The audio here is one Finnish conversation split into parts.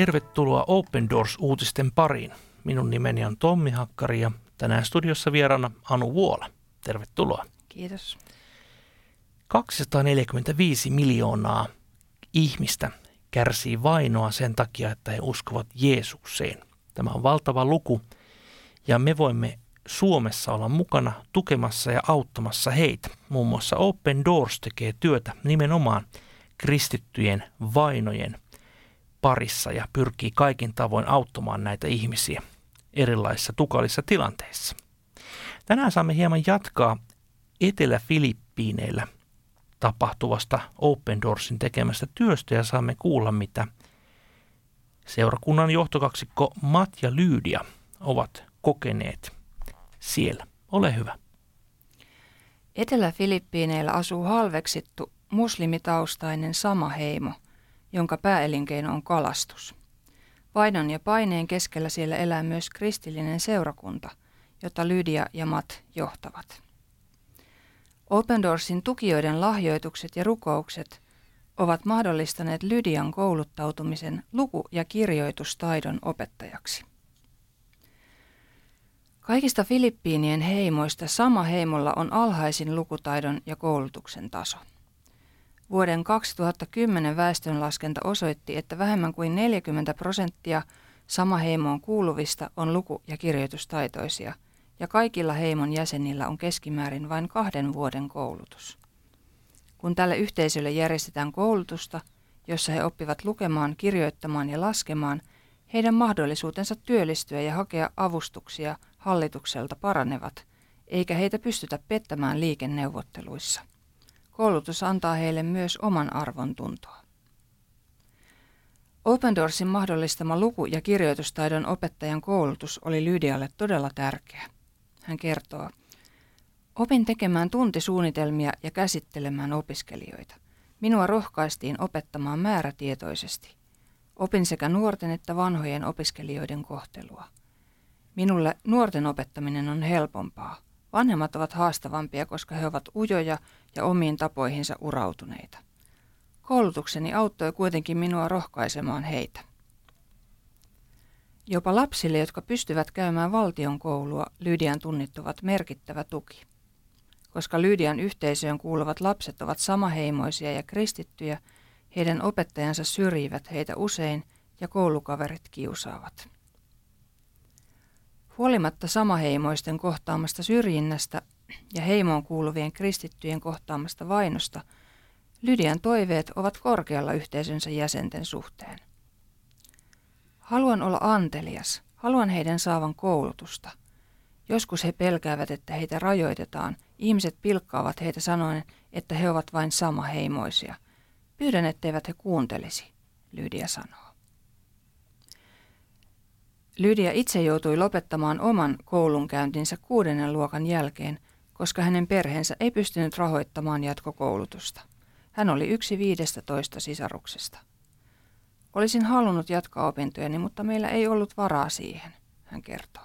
Tervetuloa Open Doors-uutisten pariin. Minun nimeni on Tommi Hakkari ja tänään studiossa vieraana Anu Vuola. Tervetuloa. Kiitos. 245 miljoonaa ihmistä kärsii vainoa sen takia, että he uskovat Jeesukseen. Tämä on valtava luku ja me voimme Suomessa olla mukana tukemassa ja auttamassa heitä. Muun muassa Open Doors tekee työtä nimenomaan kristittyjen vainojen parissa ja pyrkii kaikin tavoin auttamaan näitä ihmisiä erilaisissa tukalissa tilanteissa. Tänään saamme hieman jatkaa Etelä-Filippiineillä tapahtuvasta Open Doorsin tekemästä työstä ja saamme kuulla, mitä seurakunnan johtokaksikko Mat ja Lyydia ovat kokeneet siellä. Ole hyvä. Etelä-Filippiineillä asuu halveksittu muslimitaustainen sama heimo, jonka pääelinkeino on kalastus. Vainon ja paineen keskellä siellä elää myös kristillinen seurakunta, jota Lydia ja Mat johtavat. Open Doorsin tukijoiden lahjoitukset ja rukoukset ovat mahdollistaneet Lydian kouluttautumisen luku- ja kirjoitustaidon opettajaksi. Kaikista Filippiinien heimoista sama heimolla on alhaisin lukutaidon ja koulutuksen taso. Vuoden 2010 väestönlaskenta osoitti, että vähemmän kuin 40 prosenttia sama heimoon kuuluvista on luku- ja kirjoitustaitoisia, ja kaikilla heimon jäsenillä on keskimäärin vain kahden vuoden koulutus. Kun tälle yhteisölle järjestetään koulutusta, jossa he oppivat lukemaan, kirjoittamaan ja laskemaan, heidän mahdollisuutensa työllistyä ja hakea avustuksia hallitukselta paranevat, eikä heitä pystytä pettämään liikenneuvotteluissa. Koulutus antaa heille myös oman arvon tuntoa. Open Doorsin mahdollistama luku- ja kirjoitustaidon opettajan koulutus oli Lydialle todella tärkeä. Hän kertoo, Opin tekemään tuntisuunnitelmia ja käsittelemään opiskelijoita. Minua rohkaistiin opettamaan määrätietoisesti. Opin sekä nuorten että vanhojen opiskelijoiden kohtelua. Minulle nuorten opettaminen on helpompaa. Vanhemmat ovat haastavampia, koska he ovat ujoja ja omiin tapoihinsa urautuneita. Koulutukseni auttoi kuitenkin minua rohkaisemaan heitä. Jopa lapsille, jotka pystyvät käymään valtion koulua, Lydian tunnit ovat merkittävä tuki. Koska Lydian yhteisöön kuuluvat lapset ovat samaheimoisia ja kristittyjä, heidän opettajansa syrjivät heitä usein ja koulukaverit kiusaavat. Huolimatta samaheimoisten kohtaamasta syrjinnästä ja heimoon kuuluvien kristittyjen kohtaamasta vainosta, Lydian toiveet ovat korkealla yhteisönsä jäsenten suhteen. Haluan olla antelias, haluan heidän saavan koulutusta. Joskus he pelkäävät, että heitä rajoitetaan. Ihmiset pilkkaavat heitä sanoen, että he ovat vain samaheimoisia. Pyydän, etteivät he kuuntelisi, Lydia sanoo. Lydia itse joutui lopettamaan oman koulunkäyntinsä kuudennen luokan jälkeen, koska hänen perheensä ei pystynyt rahoittamaan jatkokoulutusta. Hän oli yksi viidestä toista sisaruksesta. Olisin halunnut jatkaa opintojani, mutta meillä ei ollut varaa siihen, hän kertoo.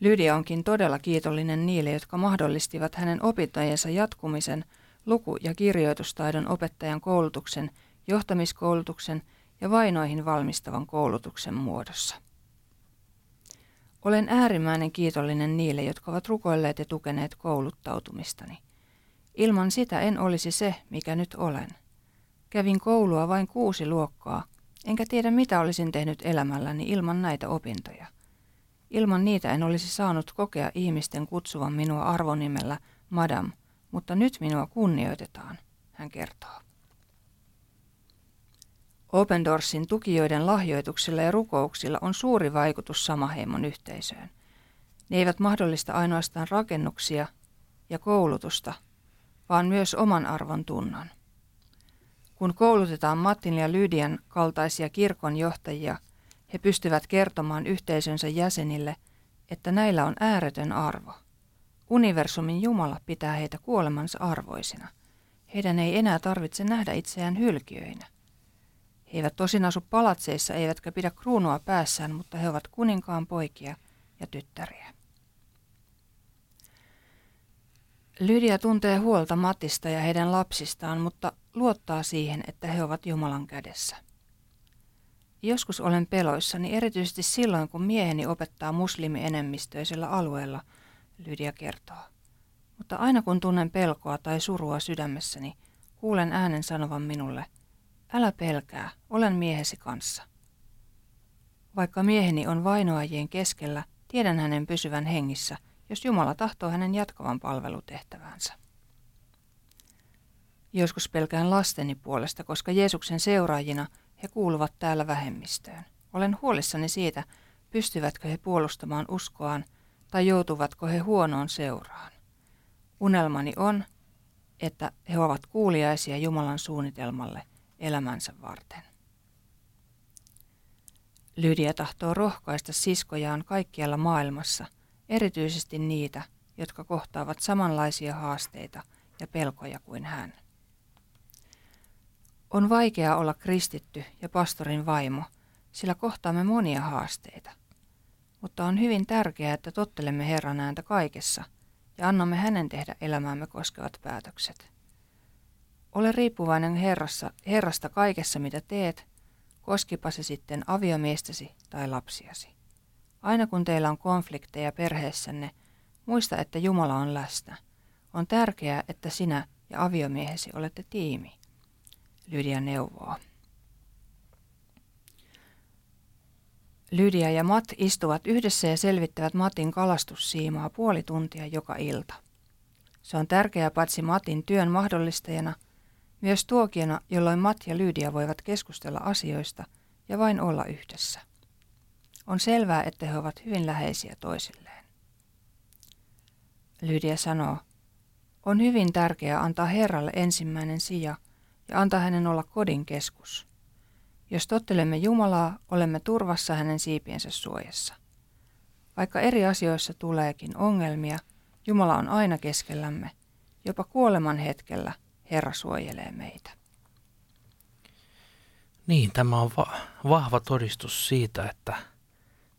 Lydia onkin todella kiitollinen niille, jotka mahdollistivat hänen opintojensa jatkumisen luku- ja kirjoitustaidon opettajan koulutuksen, johtamiskoulutuksen – ja vainoihin valmistavan koulutuksen muodossa. Olen äärimmäinen kiitollinen niille, jotka ovat rukoilleet ja tukeneet kouluttautumistani. Ilman sitä en olisi se, mikä nyt olen. Kävin koulua vain kuusi luokkaa, enkä tiedä mitä olisin tehnyt elämälläni ilman näitä opintoja. Ilman niitä en olisi saanut kokea ihmisten kutsuvan minua arvonimellä Madam, mutta nyt minua kunnioitetaan, hän kertoo. Open Doorsin tukijoiden lahjoituksilla ja rukouksilla on suuri vaikutus Samaheimon yhteisöön. Ne eivät mahdollista ainoastaan rakennuksia ja koulutusta, vaan myös oman arvon tunnon. Kun koulutetaan Mattin ja Lydian kaltaisia kirkon johtajia, he pystyvät kertomaan yhteisönsä jäsenille, että näillä on ääretön arvo. Universumin Jumala pitää heitä kuolemansa arvoisina. Heidän ei enää tarvitse nähdä itseään hylkiöinä. He eivät tosin asu palatseissa eivätkä pidä kruunua päässään, mutta he ovat kuninkaan poikia ja tyttäriä. Lydia tuntee huolta Matista ja heidän lapsistaan, mutta luottaa siihen, että he ovat Jumalan kädessä. Joskus olen peloissani, erityisesti silloin, kun mieheni opettaa muslimienemmistöisellä alueella, Lydia kertoo. Mutta aina kun tunnen pelkoa tai surua sydämessäni, kuulen äänen sanovan minulle, älä pelkää, olen miehesi kanssa. Vaikka mieheni on vainoajien keskellä, tiedän hänen pysyvän hengissä, jos Jumala tahtoo hänen jatkavan palvelutehtävänsä. Joskus pelkään lasteni puolesta, koska Jeesuksen seuraajina he kuuluvat täällä vähemmistöön. Olen huolissani siitä, pystyvätkö he puolustamaan uskoaan tai joutuvatko he huonoon seuraan. Unelmani on, että he ovat kuuliaisia Jumalan suunnitelmalle elämänsä varten. Lydia tahtoo rohkaista siskojaan kaikkialla maailmassa, erityisesti niitä, jotka kohtaavat samanlaisia haasteita ja pelkoja kuin hän. On vaikea olla kristitty ja pastorin vaimo, sillä kohtaamme monia haasteita. Mutta on hyvin tärkeää, että tottelemme Herran ääntä kaikessa ja annamme hänen tehdä elämäämme koskevat päätökset. Ole riippuvainen Herrassa, Herrasta kaikessa, mitä teet, koskipa se sitten aviomiestäsi tai lapsiasi. Aina kun teillä on konflikteja perheessänne, muista, että Jumala on läsnä. On tärkeää, että sinä ja aviomiehesi olette tiimi. Lydia neuvoo. Lydia ja Matt istuvat yhdessä ja selvittävät Matin kalastussiimaa puoli tuntia joka ilta. Se on tärkeää paitsi Matin työn mahdollistajana, myös tuokiona, jolloin Matt ja Lydia voivat keskustella asioista ja vain olla yhdessä. On selvää, että he ovat hyvin läheisiä toisilleen. Lydia sanoo, on hyvin tärkeää antaa Herralle ensimmäinen sija ja antaa hänen olla kodin keskus. Jos tottelemme Jumalaa, olemme turvassa hänen siipiensä suojassa. Vaikka eri asioissa tuleekin ongelmia, Jumala on aina keskellämme. Jopa kuoleman hetkellä Herra suojelee meitä. Niin, tämä on va- vahva todistus siitä, että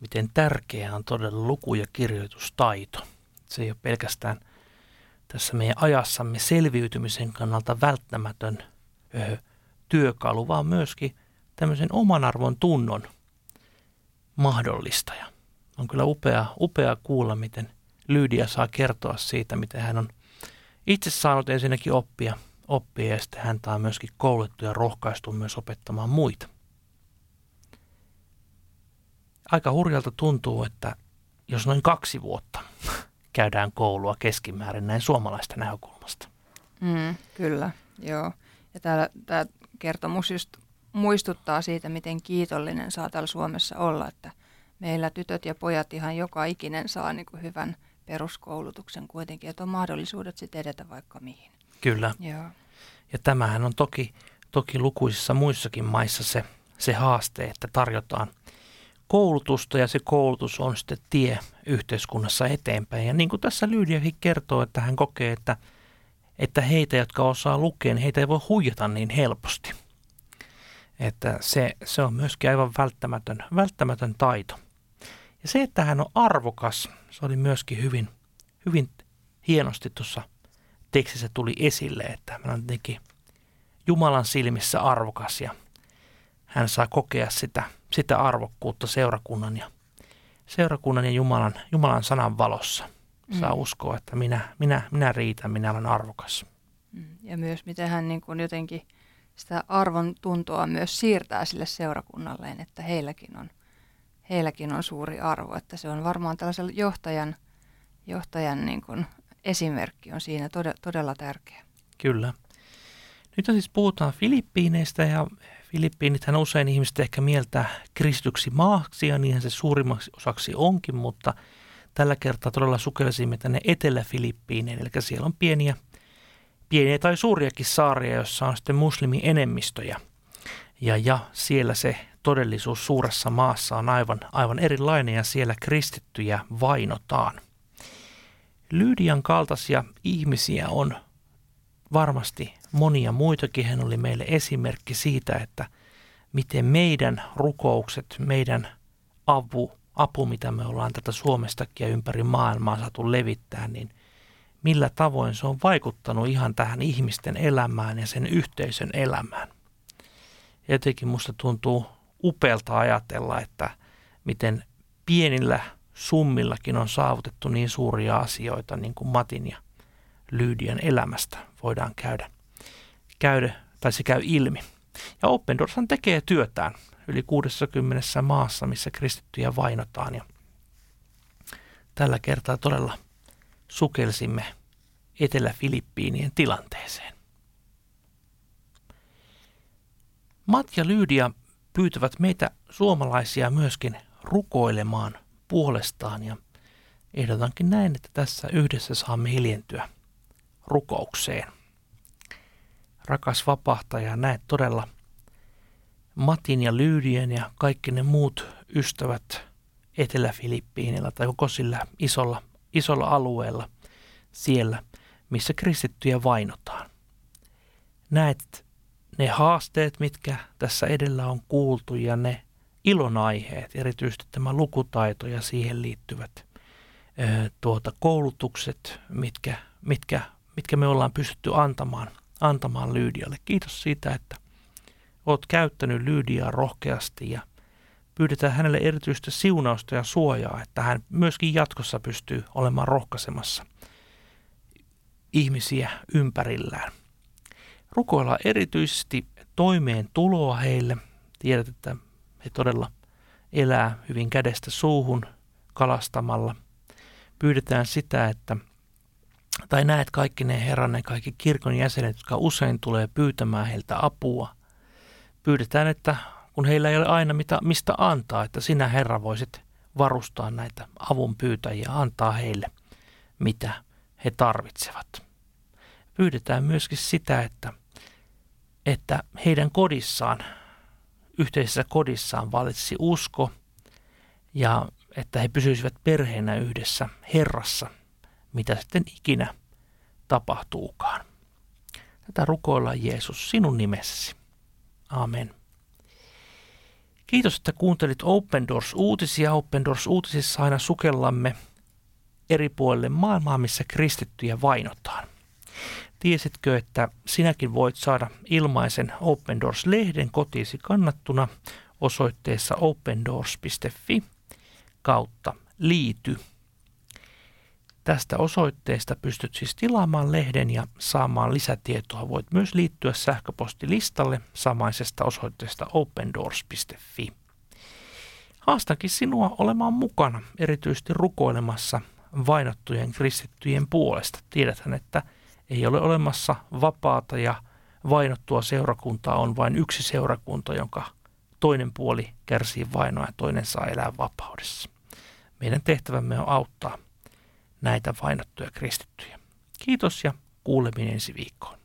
miten tärkeää on todella luku- ja kirjoitustaito. Se ei ole pelkästään tässä meidän ajassamme selviytymisen kannalta välttämätön ö, työkalu, vaan myöskin tämmöisen oman arvon tunnon mahdollistaja. On kyllä upea, upea kuulla, miten Lydia saa kertoa siitä, miten hän on itse saanut ensinnäkin oppia, oppia ja sitten häntä on myöskin koulutettu ja rohkaistu myös opettamaan muita aika hurjalta tuntuu, että jos noin kaksi vuotta käydään koulua keskimäärin näin suomalaista näkökulmasta. Mm, kyllä, joo. Ja täällä, tämä kertomus just muistuttaa siitä, miten kiitollinen saa täällä Suomessa olla, että meillä tytöt ja pojat ihan joka ikinen saa niin kuin hyvän peruskoulutuksen kuitenkin, että on mahdollisuudet sitten edetä vaikka mihin. Kyllä. Joo. Ja tämähän on toki, toki lukuisissa muissakin maissa se, se haaste, että tarjotaan koulutusta ja se koulutus on sitten tie yhteiskunnassa eteenpäin. Ja niin kuin tässä Lydiakin kertoo, että hän kokee, että, että heitä, jotka osaa lukea, niin heitä ei voi huijata niin helposti. Että se, se on myöskin aivan välttämätön, välttämätön taito. Ja se, että hän on arvokas, se oli myöskin hyvin, hyvin hienosti tuossa tekstissä tuli esille, että hän on tietenkin Jumalan silmissä arvokas ja hän saa kokea sitä, sitä arvokkuutta seurakunnan ja, seurakunnan ja Jumalan, Jumalan sanan valossa. Saa mm. uskoa, että minä, minä, minä riitän, minä olen arvokas. Mm. Ja myös miten hän niin kuin jotenkin sitä arvon tuntoa myös siirtää sille seurakunnalleen, että heilläkin on, heilläkin on suuri arvo. Että se on varmaan tällaisen johtajan, johtajan niin kuin esimerkki on siinä todella, todella tärkeä. Kyllä. Nyt siis puhutaan Filippiineistä ja Filippiinithän usein ihmiset ehkä mieltää kristyksi maaksi ja niinhän se suurimmaksi osaksi onkin, mutta tällä kertaa todella sukelsimme tänne Etelä-Filippiineen, eli siellä on pieniä, pieniä tai suuriakin saaria, joissa on sitten muslimienemmistöjä. Ja, ja siellä se todellisuus suuressa maassa on aivan, aivan erilainen ja siellä kristittyjä vainotaan. Lydian kaltaisia ihmisiä on varmasti monia muitakin. Hän oli meille esimerkki siitä, että miten meidän rukoukset, meidän apu, apu mitä me ollaan tätä Suomestakin ja ympäri maailmaa saatu levittää, niin millä tavoin se on vaikuttanut ihan tähän ihmisten elämään ja sen yhteisön elämään. Jotenkin musta tuntuu upealta ajatella, että miten pienillä summillakin on saavutettu niin suuria asioita, niin kuin Matin ja Lyydian elämästä voidaan käydä, käydä tai se käy ilmi. Ja Open Doorshan tekee työtään yli 60 maassa, missä kristittyjä vainotaan. Ja tällä kertaa todella sukelsimme Etelä-Filippiinien tilanteeseen. Mat ja Lyydia pyytävät meitä suomalaisia myöskin rukoilemaan puolestaan ja ehdotankin näin, että tässä yhdessä saamme hiljentyä rukoukseen. Rakas vapahtaja, näet todella Matin ja Lyydien ja kaikki ne muut ystävät Etelä-Filippiinillä tai koko sillä isolla, isolla alueella siellä, missä kristittyjä vainotaan. Näet ne haasteet, mitkä tässä edellä on kuultu ja ne ilonaiheet, erityisesti tämä lukutaito ja siihen liittyvät tuota, koulutukset, mitkä, mitkä, mitkä me ollaan pystytty antamaan, antamaan Lyydialle. Kiitos siitä, että olet käyttänyt Lyydiaa rohkeasti ja pyydetään hänelle erityistä siunausta ja suojaa, että hän myöskin jatkossa pystyy olemaan rohkaisemassa ihmisiä ympärillään. Rukoillaan erityisesti toimeen tuloa heille. Tiedät, että he todella elää hyvin kädestä suuhun kalastamalla. Pyydetään sitä, että tai näet kaikki ne herran ne kaikki kirkon jäsenet, jotka usein tulee pyytämään heiltä apua. Pyydetään, että kun heillä ei ole aina mitä, mistä antaa, että sinä Herra voisit varustaa näitä avun pyytäjiä, antaa heille mitä he tarvitsevat. Pyydetään myöskin sitä, että, että heidän kodissaan, yhteisessä kodissaan valitsisi usko ja että he pysyisivät perheenä yhdessä Herrassa, mitä sitten ikinä tapahtuukaan. Tätä rukoillaan Jeesus sinun nimessäsi. Amen. Kiitos, että kuuntelit Open Doors-uutisia. Open Doors-uutisissa aina sukellamme eri puolille maailmaa, missä kristittyjä vainotaan. Tiesitkö, että sinäkin voit saada ilmaisen Open Doors-lehden kotiisi kannattuna osoitteessa opendoors.fi kautta liity. Tästä osoitteesta pystyt siis tilaamaan lehden ja saamaan lisätietoa. Voit myös liittyä sähköpostilistalle samaisesta osoitteesta opendoors.fi. Haastankin sinua olemaan mukana, erityisesti rukoilemassa vainottujen kristittyjen puolesta. Tiedäthän, että ei ole olemassa vapaata ja vainottua seurakuntaa, on vain yksi seurakunta, jonka toinen puoli kärsii vainoa ja toinen saa elää vapaudessa. Meidän tehtävämme on auttaa näitä vainottuja kristittyjä. Kiitos ja kuuleminen ensi viikkoon.